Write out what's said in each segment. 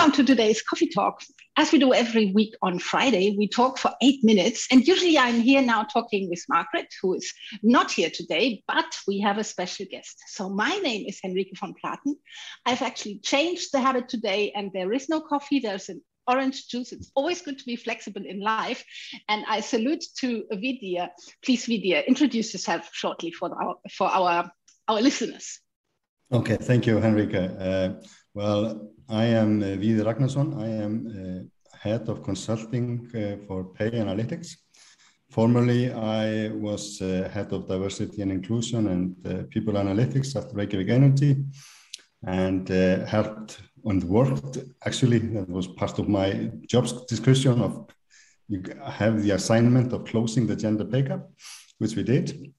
Welcome to today's Coffee Talk. As we do every week on Friday, we talk for eight minutes. And usually I'm here now talking with Margaret, who is not here today, but we have a special guest. So my name is Henrike von Platen. I've actually changed the habit today, and there is no coffee, there's an orange juice. It's always good to be flexible in life. And I salute to Vidir. Please, Vidir, introduce yourself shortly for our, for our, our listeners. Okay, thank you, Henrike. Uh, well, I am uh, Vidir Ragnarsson. I am uh, head of consulting uh, for PayAnalytics. Formerly, I was uh, head of diversity and inclusion and uh, people analytics at Reykjavik Energy and uh, helped and worked. Actually, that was part of my job description of you have the assignment of closing the gender pay gap, which we did.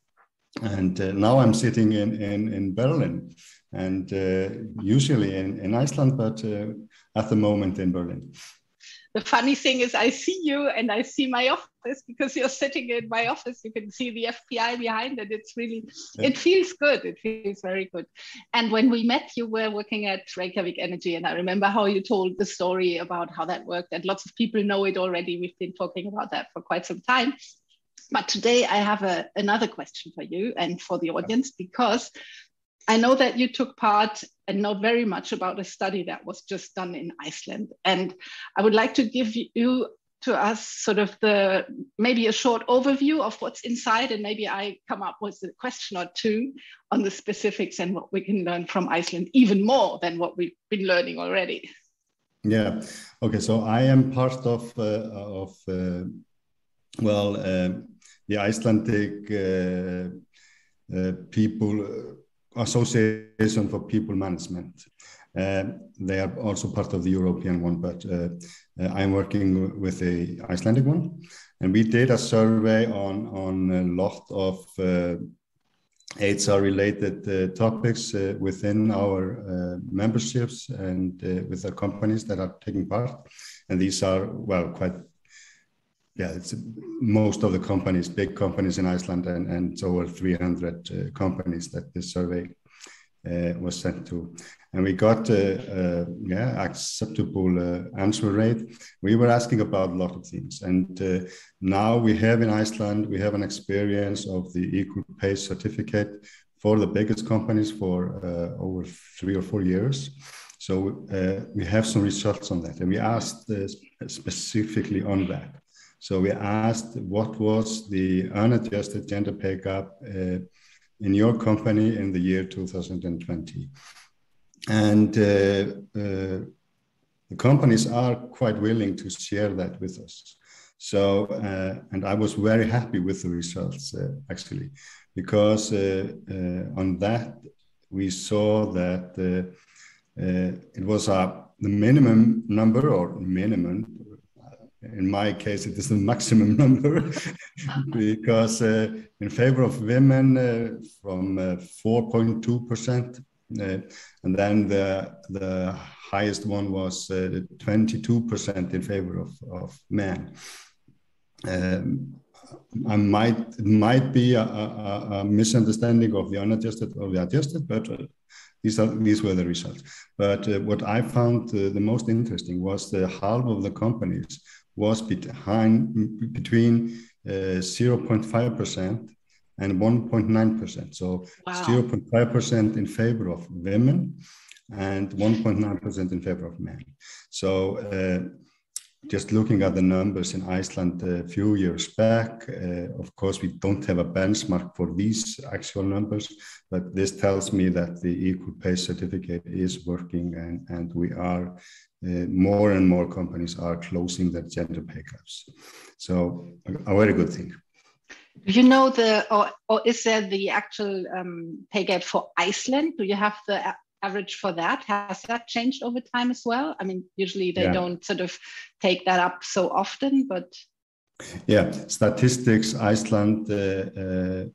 And now I'm sitting in, in, in Berlin and uh, usually in, in Iceland, but uh, at the moment in Berlin. The funny thing is, I see you and I see my office because you're sitting in my office. You can see the FPI behind it. It's really, yeah. it feels good. It feels very good. And when we met, you were working at Reykjavik Energy. And I remember how you told the story about how that worked. And lots of people know it already. We've been talking about that for quite some time. But today I have a, another question for you and for the audience because I know that you took part and know very much about a study that was just done in Iceland. And I would like to give you to us sort of the maybe a short overview of what's inside and maybe I come up with a question or two on the specifics and what we can learn from Iceland even more than what we've been learning already. Yeah. Okay. So I am part of uh, of uh, well uh, the Icelandic uh, uh, people Association for People Management. Uh, they are also part of the European one, but uh, uh, I'm working with the Icelandic one. And we did a survey on, on a lot of HR uh, related uh, topics within our memberships and with the companies that are taking part. And these are, well, quite yeah, it's most of the companies, big companies in Iceland, and, and over 300 uh, companies that this survey uh, was sent to. And we got a, uh, uh, yeah, acceptable uh, answer rate. We were asking about a lot of things. And uh, now we have in Iceland, we have an experience of the equal pay certificate for the biggest companies for over three or four years. So we have some results on that. And we asked specifically on that. So we asked what was the unadjusted gender pay gap uh, in your company in the year 2020. And uh, uh, the companies are quite willing to share that with us. So, uh, and I was very happy with the results uh, actually, because uh, on that we saw that it was a the minimum number or minimum in my case, it is the maximum number because uh, in favor of women uh, from 4.2%, uh, uh, and then the, the highest one was 22% uh, in favor of, of men. Um, I might it might be a, a, a, misunderstanding of the unadjusted or the adjusted, but uh, these are these were the results. But uh, what I found uh, the most interesting was the half of the companies was behind, between uh, 0.5% and 1.9%. So wow. 0.5% in favor of women and 1.9% in favor of men. So uh, just looking at the numbers in Iceland a few years back, uh, of course, we don't have a benchmark for these actual numbers, but this tells me that the equal pay certificate is working and, and we are uh, more and more companies are closing their gender pay gaps. So a, very good thing. Do you know the, or, or is there the actual um, pay gap for Iceland? Do you have the average for that? Has that changed over time as well? I mean, usually they yeah. don't sort of take that up so often, but. Yeah, statistics Iceland uh, uh,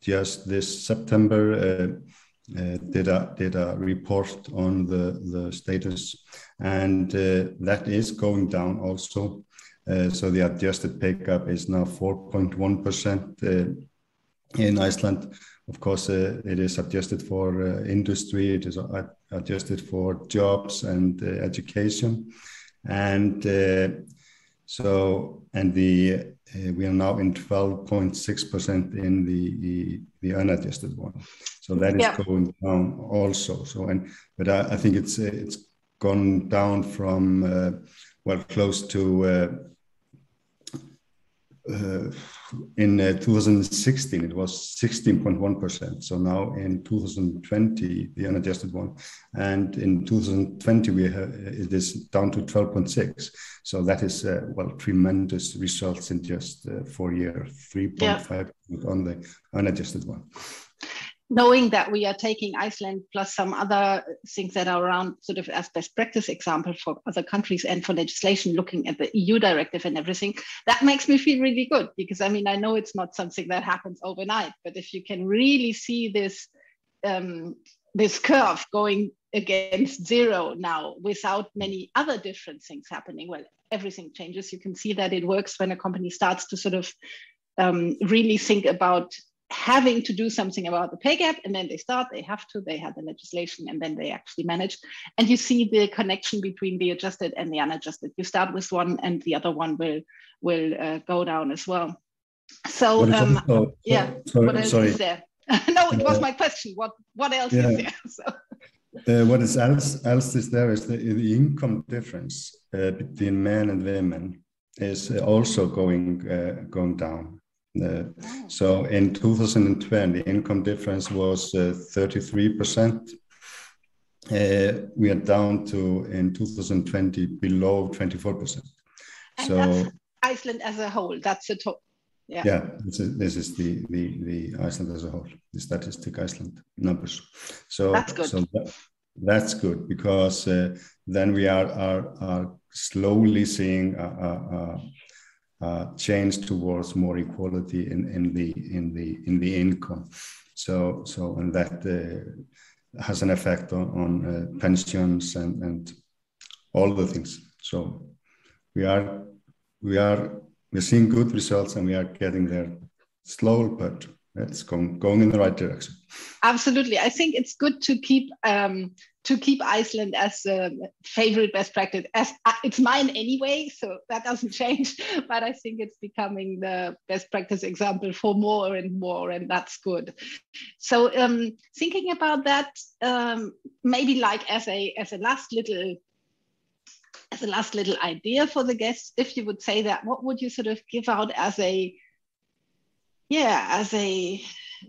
just this September uh, uh, did a did a report on the the status, and uh, that is going down also. Uh, so the adjusted pay gap is now 4.1 percent in Iceland, of course, uh, it is adjusted for uh, industry, it is adjusted for jobs and uh, education. And uh, so, and the uh, we are now in 12.6% in the, the, unadjusted one. So that is yeah. going down also. So, and but I, I think it's it's gone down from well close to uh, in uh, 2016 it was 16.1% so now in 2020 the unadjusted one. And in 2020 we have, it is down to 12.6 so that is uh, well tremendous results in just uh, four years. 3.5 yeah. on the unadjusted one knowing that we are taking Iceland plus some other things that are around sort of as best practice example for other countries and for legislation, looking at the EU directive and everything, that makes me feel really good because I mean, I know it's not something that happens overnight, but if you can really see this, um, this curve going against zero now without many other different things happening, well, everything changes. You can see that it works when a company starts to sort of um, really think about having to do something about the pay gap and then they start they have to they have the legislation and then they actually manage and you see the connection between the adjusted and the unadjusted you start with one and the other one will will uh, go down as well so um, also, yeah sorry, what else sorry. is there no it was uh, my question what what else yeah. is there so. Uh, what is else, else is there is the, the income difference uh, between men and women is also going uh, going down. Uh, so in 2020, income difference was 33%. Uh, uh, we are down to in 2020 below 24%. And so Iceland as a whole, that's the top. Yeah, yeah this, is, this is the, the, the Iceland as a whole, the statistic Iceland numbers. So that's good. So that, that's good because uh, then we are, are, are slowly seeing a, a, a uh, change towards more equality in, in the in the in the income. So so and that uh, has an effect on, on uh, pensions and and all the things. So we are we are we're seeing good results and we are getting there slow but it's going going in the right direction. Absolutely, I think it's good to keep um, to keep Iceland as a favorite best practice. As uh, it's mine anyway, so that doesn't change. But I think it's becoming the best practice example for more and more, and that's good. So um, thinking about that, um, maybe like as a as a last little as a last little idea for the guests, if you would say that, what would you sort of give out as a yeah as a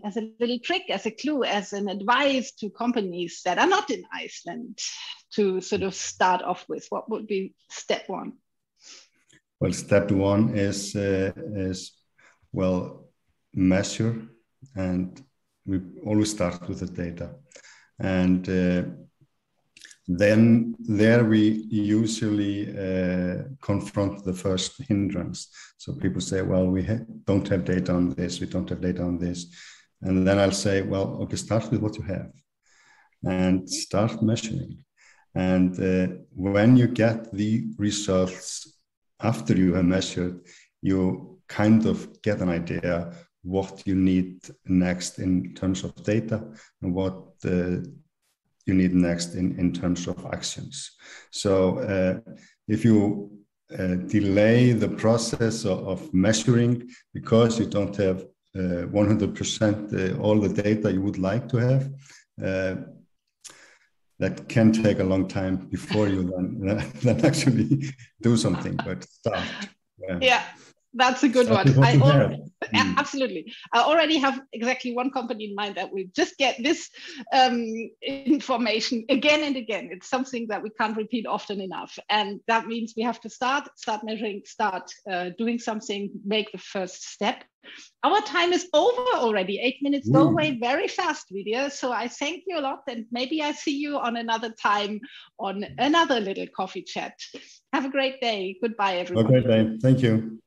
as a little trick, as a clue, as an advice to companies that are not in Iceland to sort of start off with? What would be step one? Well, step one is uh, is well measure, and we always start with the data, and uh, then there we usually uh, confront the first hindrance. So people say, well, we ha don't have data on this, we don't have data on this. And then I'll say, well, okay, start with what you have and start measuring. And uh, when you get the results after you have measured, you kind of get an idea what you need next in terms of data and what uh, you need next in, in terms of actions. So uh, if you uh, delay the process of, of, measuring because you don't have 100% uh, uh, all the data you would like to have. Uh, that can take a long time before you then, then actually do something, but start. Yeah. yeah that's a good one. I already, mm. absolutely. I already have exactly one company in mind that we just get this um, information again and again. It's something that we can't repeat often enough, and that means we have to start, start measuring, start uh, doing something, make the first step, our time is over already. Eight minutes go away very fast, Vidir. So I thank you a lot. And maybe I see you on another time on another little coffee chat. Have a great day. Goodbye, everyone. Have a great day. Thank you.